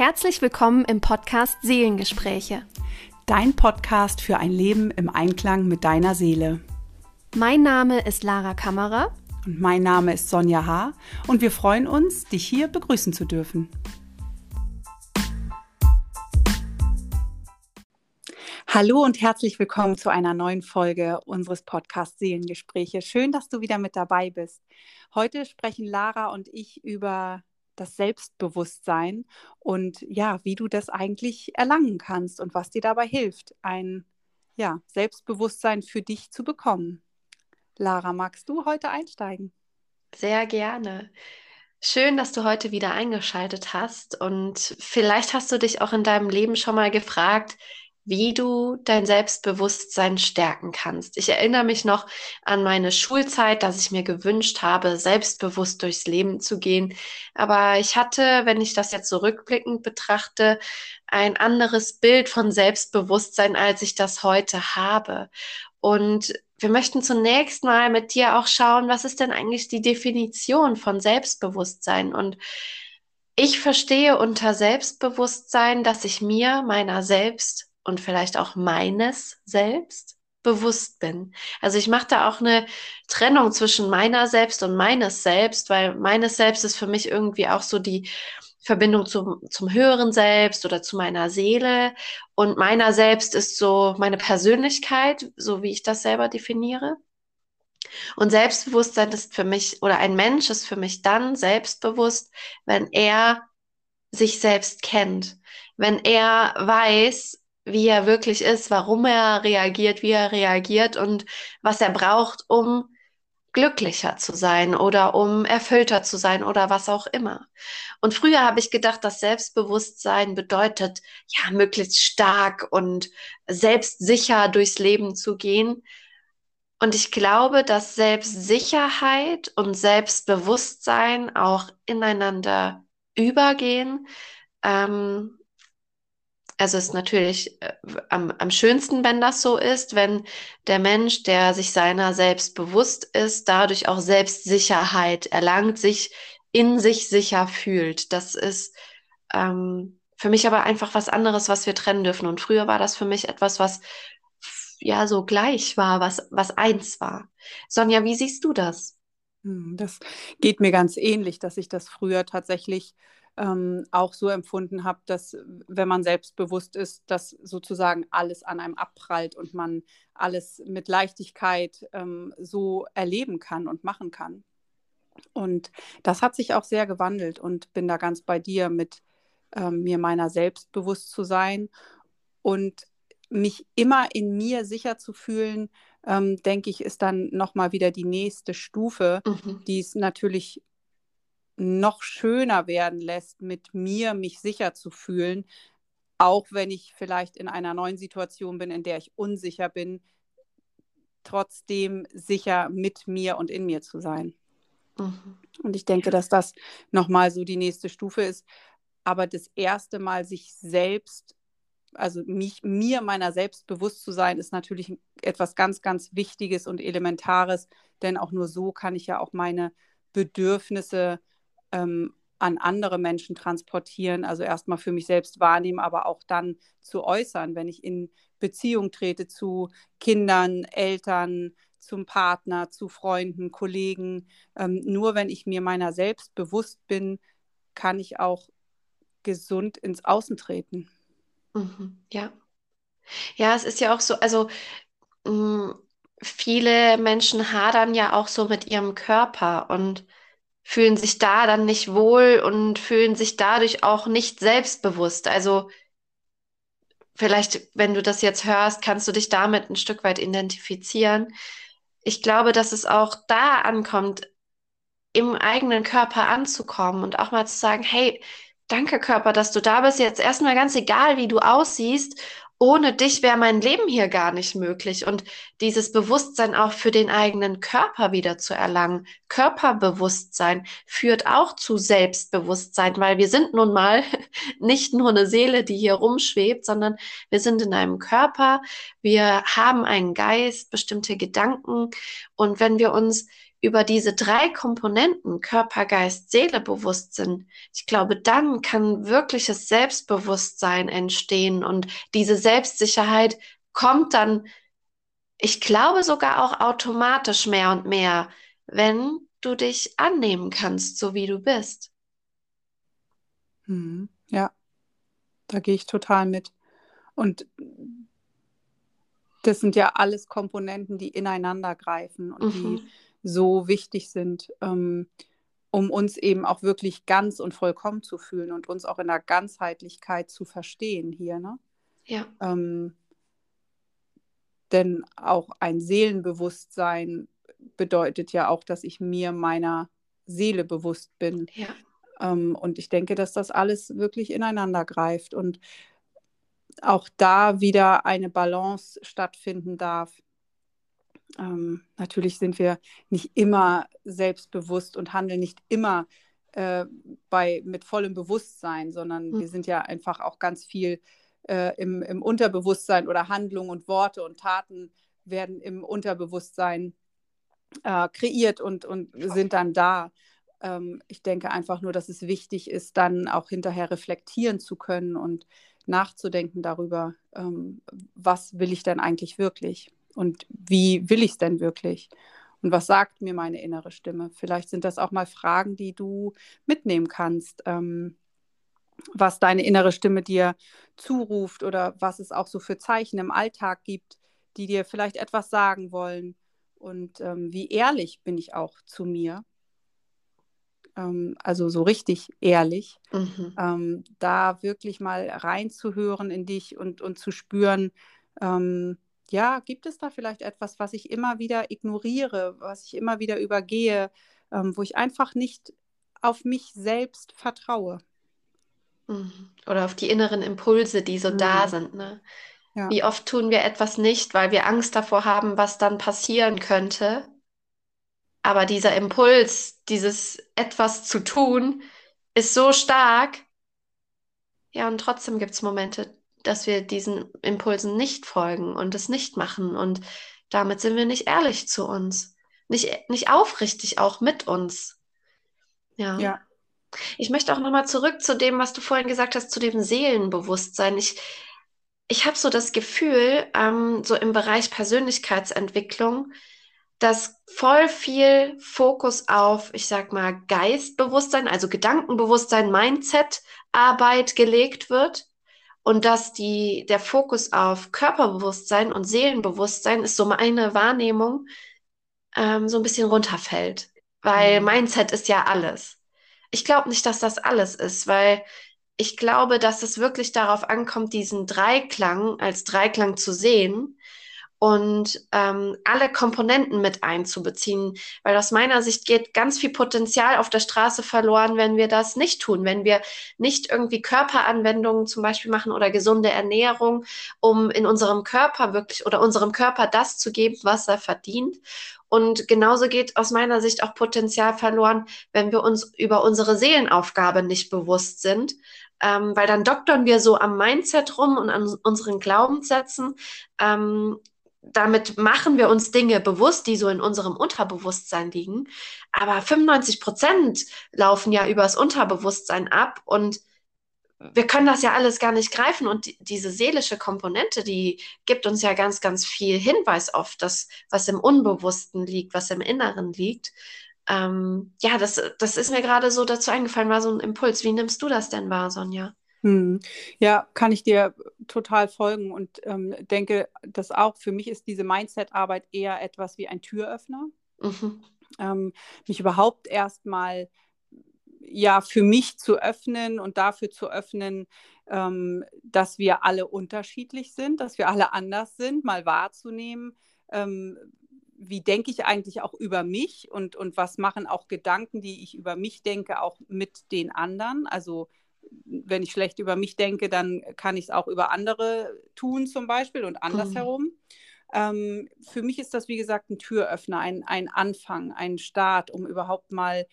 Herzlich willkommen im Podcast Seelengespräche. Dein Podcast für ein Leben im Einklang mit deiner Seele. Mein Name ist Lara Kammerer. Und mein Name ist Sonja H. Und wir freuen uns, dich hier begrüßen zu dürfen. Hallo und herzlich willkommen zu einer neuen Folge unseres Podcasts Seelengespräche. Schön, dass du wieder mit dabei bist. Heute sprechen Lara und ich über das Selbstbewusstsein und ja, wie du das eigentlich erlangen kannst und was dir dabei hilft, ein ja, Selbstbewusstsein für dich zu bekommen. Lara, magst du heute einsteigen? Sehr gerne. Schön, dass du heute wieder eingeschaltet hast und vielleicht hast du dich auch in deinem Leben schon mal gefragt, wie du dein Selbstbewusstsein stärken kannst. Ich erinnere mich noch an meine Schulzeit, dass ich mir gewünscht habe, selbstbewusst durchs Leben zu gehen. Aber ich hatte, wenn ich das jetzt zurückblickend so betrachte, ein anderes Bild von Selbstbewusstsein, als ich das heute habe. Und wir möchten zunächst mal mit dir auch schauen, was ist denn eigentlich die Definition von Selbstbewusstsein? Und ich verstehe unter Selbstbewusstsein, dass ich mir meiner selbst und vielleicht auch meines selbst bewusst bin. Also ich mache da auch eine Trennung zwischen meiner selbst und meines selbst, weil meines selbst ist für mich irgendwie auch so die Verbindung zum, zum höheren Selbst oder zu meiner Seele. Und meiner selbst ist so meine Persönlichkeit, so wie ich das selber definiere. Und Selbstbewusstsein ist für mich, oder ein Mensch ist für mich dann selbstbewusst, wenn er sich selbst kennt, wenn er weiß, wie er wirklich ist, warum er reagiert, wie er reagiert und was er braucht, um glücklicher zu sein oder um erfüllter zu sein oder was auch immer. Und früher habe ich gedacht, dass Selbstbewusstsein bedeutet, ja, möglichst stark und selbstsicher durchs Leben zu gehen. Und ich glaube, dass Selbstsicherheit und Selbstbewusstsein auch ineinander übergehen. Ähm, also es ist natürlich äh, am, am schönsten, wenn das so ist, wenn der Mensch, der sich seiner selbst bewusst ist, dadurch auch Selbstsicherheit erlangt, sich in sich sicher fühlt. Das ist ähm, für mich aber einfach was anderes, was wir trennen dürfen. Und früher war das für mich etwas, was ja so gleich war, was, was eins war. Sonja, wie siehst du das? Hm, das geht mir ganz ähnlich, dass ich das früher tatsächlich ähm, auch so empfunden habe, dass wenn man selbstbewusst ist, dass sozusagen alles an einem abprallt und man alles mit Leichtigkeit ähm, so erleben kann und machen kann. Und das hat sich auch sehr gewandelt und bin da ganz bei dir mit ähm, mir meiner selbst bewusst zu sein und mich immer in mir sicher zu fühlen, ähm, denke ich, ist dann nochmal wieder die nächste Stufe, mhm. die es natürlich noch schöner werden lässt, mit mir mich sicher zu fühlen, auch wenn ich vielleicht in einer neuen Situation bin, in der ich unsicher bin, trotzdem sicher mit mir und in mir zu sein. Mhm. Und ich denke, dass das nochmal so die nächste Stufe ist. Aber das erste Mal sich selbst, also mich, mir meiner selbst bewusst zu sein, ist natürlich etwas ganz, ganz Wichtiges und Elementares, denn auch nur so kann ich ja auch meine Bedürfnisse ähm, an andere Menschen transportieren, also erstmal für mich selbst wahrnehmen, aber auch dann zu äußern, wenn ich in Beziehung trete zu Kindern, Eltern, zum Partner, zu Freunden, Kollegen. Ähm, nur wenn ich mir meiner selbst bewusst bin, kann ich auch gesund ins Außen treten. Mhm, ja. Ja, es ist ja auch so, also mh, mm, viele Menschen hadern ja auch so mit ihrem Körper und fühlen sich da dann nicht wohl und fühlen sich dadurch auch nicht selbstbewusst. Also vielleicht, wenn du das jetzt hörst, kannst du dich damit ein Stück weit identifizieren. Ich glaube, dass es auch da ankommt, im eigenen Körper anzukommen und auch mal zu sagen, hey, danke Körper, dass du da bist. Jetzt erstmal ganz egal, wie du aussiehst ohne dich wäre mein Leben hier gar nicht möglich. Und dieses Bewusstsein auch für den eigenen Körper wieder zu erlangen, Körperbewusstsein führt auch zu Selbstbewusstsein, weil wir sind nun mal nicht nur eine Seele, die hier rumschwebt, sondern wir sind in einem Körper, wir haben einen Geist, bestimmte Gedanken. Und wenn wir uns über diese drei Komponenten, Körper, Geist, Seele bewusst sind, ich glaube, dann kann wirkliches Selbstbewusstsein entstehen und diese Selbstsicherheit kommt dann, ich glaube sogar auch automatisch mehr und mehr, wenn du dich annehmen kannst, so wie du bist. Mhm. Ja, da gehe ich total mit. Und das sind ja alles Komponenten, die ineinander greifen und mhm. die so wichtig sind, ähm, um uns eben auch wirklich ganz und vollkommen zu fühlen und uns auch in der Ganzheitlichkeit zu verstehen hier. Ne? Ja. Ähm, denn auch ein Seelenbewusstsein bedeutet ja auch, dass ich mir meiner Seele bewusst bin. Ja. Ähm, und ich denke, dass das alles wirklich ineinander greift und auch da wieder eine Balance stattfinden darf. Ähm, natürlich sind wir nicht immer selbstbewusst und handeln nicht immer äh, bei, mit vollem Bewusstsein, sondern mhm. wir sind ja einfach auch ganz viel äh, im, im Unterbewusstsein oder Handlungen und Worte und Taten werden im Unterbewusstsein äh, kreiert und, und sind dann da. Ähm, ich denke einfach nur, dass es wichtig ist, dann auch hinterher reflektieren zu können und nachzudenken darüber, ähm, was will ich denn eigentlich wirklich und wie will ich es denn wirklich und was sagt mir meine innere Stimme. Vielleicht sind das auch mal Fragen, die du mitnehmen kannst. Ähm, was deine innere Stimme dir zuruft oder was es auch so für Zeichen im Alltag gibt, die dir vielleicht etwas sagen wollen und ähm, wie ehrlich bin ich auch zu mir. Ähm, also so richtig ehrlich, mhm. ähm, da wirklich mal reinzuhören in dich und, und zu spüren, ähm, ja, gibt es da vielleicht etwas, was ich immer wieder ignoriere, was ich immer wieder übergehe, ähm, wo ich einfach nicht auf mich selbst vertraue. Mhm. Oder auf die inneren Impulse, die so mhm. da sind. Ne? Ja. Wie oft tun wir etwas nicht, weil wir Angst davor haben, was dann passieren könnte. Aber dieser Impuls, dieses etwas zu tun, ist so stark. Ja, und trotzdem gibt es Momente, dass wir diesen Impulsen nicht folgen und es nicht machen. Und damit sind wir nicht ehrlich zu uns. Nicht, nicht aufrichtig auch mit uns. Ja. ja. Ich möchte auch nochmal zurück zu dem, was du vorhin gesagt hast, zu dem Seelenbewusstsein. Ich, ich habe so das Gefühl, ähm, so im Bereich Persönlichkeitsentwicklung, dass voll viel Fokus auf, ich sag mal, Geistbewusstsein, also Gedankenbewusstsein, Mindset-Arbeit gelegt wird. Und dass die, der Fokus auf Körperbewusstsein und Seelenbewusstsein ist so meine Wahrnehmung, ähm, so ein bisschen runterfällt. Weil mhm. Mindset ist ja alles. Ich glaube nicht, dass das alles ist, weil ich glaube, dass es wirklich darauf ankommt, diesen Dreiklang als Dreiklang zu sehen und ähm, alle Komponenten mit einzubeziehen, weil aus meiner Sicht geht ganz viel Potenzial auf der Straße verloren, wenn wir das nicht tun, wenn wir nicht irgendwie Körperanwendungen zum Beispiel machen oder gesunde Ernährung, um in unserem Körper wirklich oder unserem Körper das zu geben, was er verdient. Und genauso geht aus meiner Sicht auch Potenzial verloren, wenn wir uns über unsere Seelenaufgabe nicht bewusst sind, ähm, weil dann doktern wir so am Mindset rum und an unseren Glaubenssätzen. Ähm, damit machen wir uns Dinge bewusst, die so in unserem Unterbewusstsein liegen. Aber 95 Prozent laufen ja übers Unterbewusstsein ab und wir können das ja alles gar nicht greifen. Und die, diese seelische Komponente, die gibt uns ja ganz, ganz viel Hinweis auf das, was im Unbewussten liegt, was im Inneren liegt. Ähm, ja, das, das ist mir gerade so dazu eingefallen, war so ein Impuls. Wie nimmst du das denn wahr, Sonja? Hm. Ja, kann ich dir total folgen und ähm, denke, dass auch für mich ist diese Mindset-Arbeit eher etwas wie ein Türöffner. Mhm. Ähm, mich überhaupt erstmal ja für mich zu öffnen und dafür zu öffnen, ähm, dass wir alle unterschiedlich sind, dass wir alle anders sind, mal wahrzunehmen. Ähm, wie denke ich eigentlich auch über mich und, und was machen auch Gedanken, die ich über mich denke, auch mit den anderen? Also wenn ich schlecht über mich denke, dann kann ich es auch über andere tun zum Beispiel und andersherum. Mhm. Ähm, für mich ist das, wie gesagt, ein Türöffner, ein, ein Anfang, ein Start, um überhaupt mal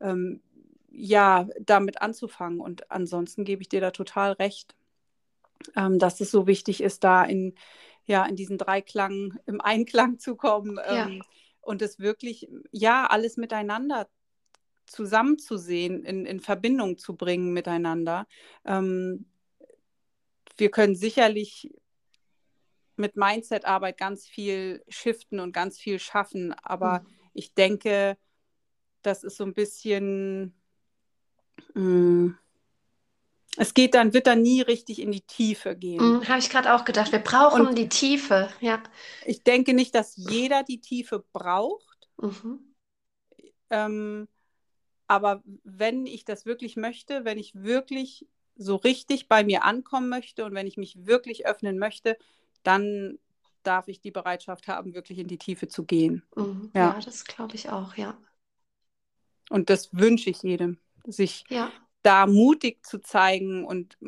ähm, ja, damit anzufangen. Und ansonsten gebe ich dir da total recht, ähm, dass es so wichtig ist, da in, ja, in diesen Dreiklang, im Einklang zu kommen. Ja. Ähm, und es wirklich, ja, alles miteinander zusammenzusehen, in, in Verbindung zu bringen miteinander. Ähm, wir können sicherlich mit Mindset-Arbeit ganz viel shiften und ganz viel schaffen, aber mhm. ich denke, das ist so ein bisschen, mh, mm, es geht dann, wird dann nie richtig in die Tiefe gehen. Mhm, Habe ich gerade auch gedacht, wir brauchen und die Tiefe, ja. Ich denke nicht, dass jeder die Tiefe braucht. Mhm. Ähm, aber wenn ich das wirklich möchte, wenn ich wirklich so richtig bei mir ankommen möchte und wenn ich mich wirklich öffnen möchte, dann darf ich die Bereitschaft haben, wirklich in die Tiefe zu gehen. Mhm. Ja. ja, das glaube ich auch, ja. Und das wünsche ich jedem, sich ja. da mutig zu zeigen und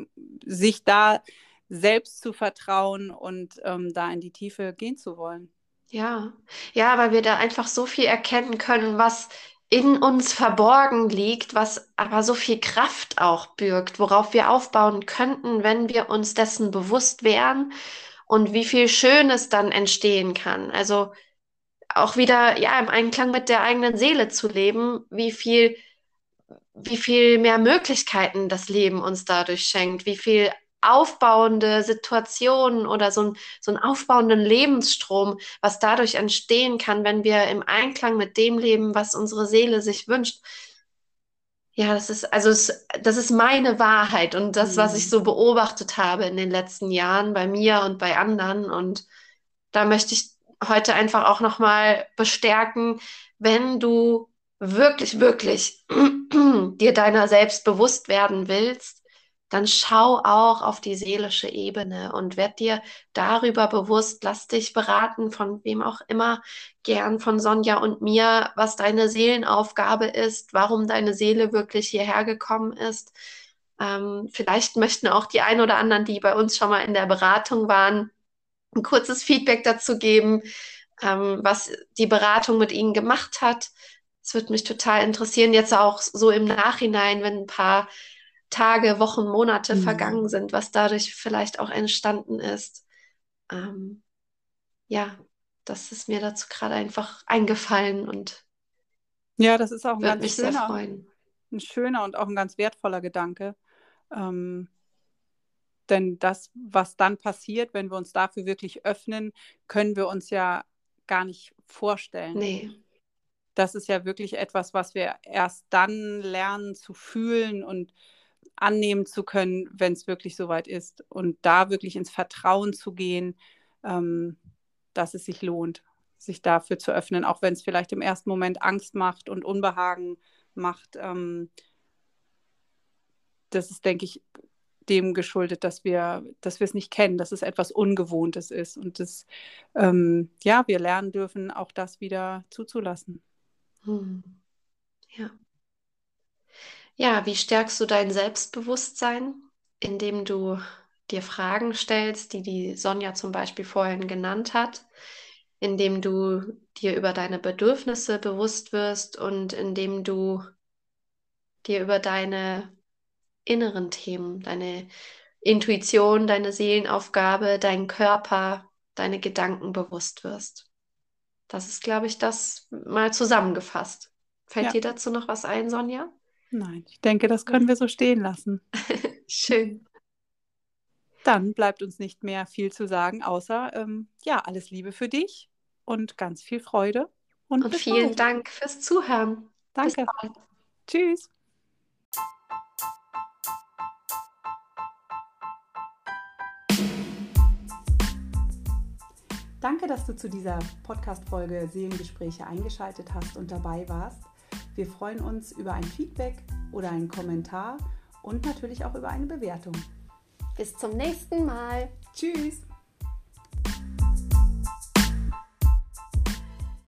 sich da selbst zu vertrauen und ähm, da in die Tiefe gehen zu wollen. Ja, ja, weil wir da einfach so viel erkennen können, was in uns verborgen liegt, was aber so viel Kraft auch birgt, worauf wir aufbauen könnten, wenn wir uns dessen bewusst wären und wie viel Schönes dann entstehen kann. Also auch wieder ja im Einklang mit der eigenen Seele zu leben, wie viel wie viel mehr Möglichkeiten das Leben uns dadurch schenkt, wie viel aufbauende Situationen oder so, ein, so einen aufbauenden Lebensstrom, was dadurch entstehen kann, wenn wir im Einklang mit dem leben, was unsere Seele sich wünscht. Ja, das ist, also es, das ist meine Wahrheit und das, mhm. was ich mhm. so beobachtet habe in den letzten Jahren bei mir und bei anderen. Und da möchte ich heute einfach auch nochmal bestärken, wenn du wirklich, wirklich dir deiner selbst bewusst werden willst, dann schau auch auf die seelische Ebene und werd dir darüber bewusst, lass dich beraten von wem auch immer, gern von Sonja und mir, was deine Seelenaufgabe ist, warum deine Seele wirklich hierher gekommen ist. Ähm, vielleicht möchten auch die ein oder anderen, die bei uns schon mal in der Beratung waren, ein kurzes Feedback dazu geben, ähm, was die Beratung mit ihnen gemacht hat. Es würde mich total interessieren, jetzt auch so im Nachhinein, wenn ein paar Tage, Wochen, Monate mhm. vergangen sind, was dadurch vielleicht auch entstanden ist. Ähm, ja, das ist mir dazu gerade einfach eingefallen und ja, das ist auch ein ganz schöner, ein schöner und auch ein ganz wertvoller Gedanke. Ähm, denn das, was dann passiert, wenn wir uns dafür wirklich öffnen, können wir uns ja gar nicht vorstellen. Nee. Das ist ja wirklich etwas, was wir erst dann lernen zu fühlen und annehmen zu können, wenn es wirklich soweit ist. Und da wirklich ins Vertrauen zu gehen, ähm, dass es sich lohnt, sich dafür zu öffnen, auch wenn es vielleicht im ersten Moment Angst macht und Unbehagen macht. Ähm, das ist, denke ich, dem geschuldet, dass wir, dass wir es nicht kennen, dass es etwas Ungewohntes ist und das, ähm, ja, wir lernen dürfen, auch das wieder zuzulassen. Hm. Ja. Ja, wie stärkst du dein Selbstbewusstsein, indem du dir Fragen stellst, die die Sonja zum Beispiel vorhin genannt hat, indem du dir über deine Bedürfnisse bewusst wirst und indem du dir über deine inneren Themen, deine Intuition, deine Seelenaufgabe, deinen Körper, deine Gedanken bewusst wirst. Das ist, glaube ich, das mal zusammengefasst. Fällt ja. dir dazu noch was ein, Sonja? Nein, ich denke, das können wir so stehen lassen. Schön. Dann bleibt uns nicht mehr viel zu sagen, außer ähm, ja, alles Liebe für dich und ganz viel Freude. Und, und vielen bald. Dank fürs Zuhören. Danke. Tschüss. Danke, dass du zu dieser Podcast-Folge Seelengespräche eingeschaltet hast und dabei warst. Wir freuen uns über ein Feedback oder einen Kommentar und natürlich auch über eine Bewertung. Bis zum nächsten Mal. Tschüss.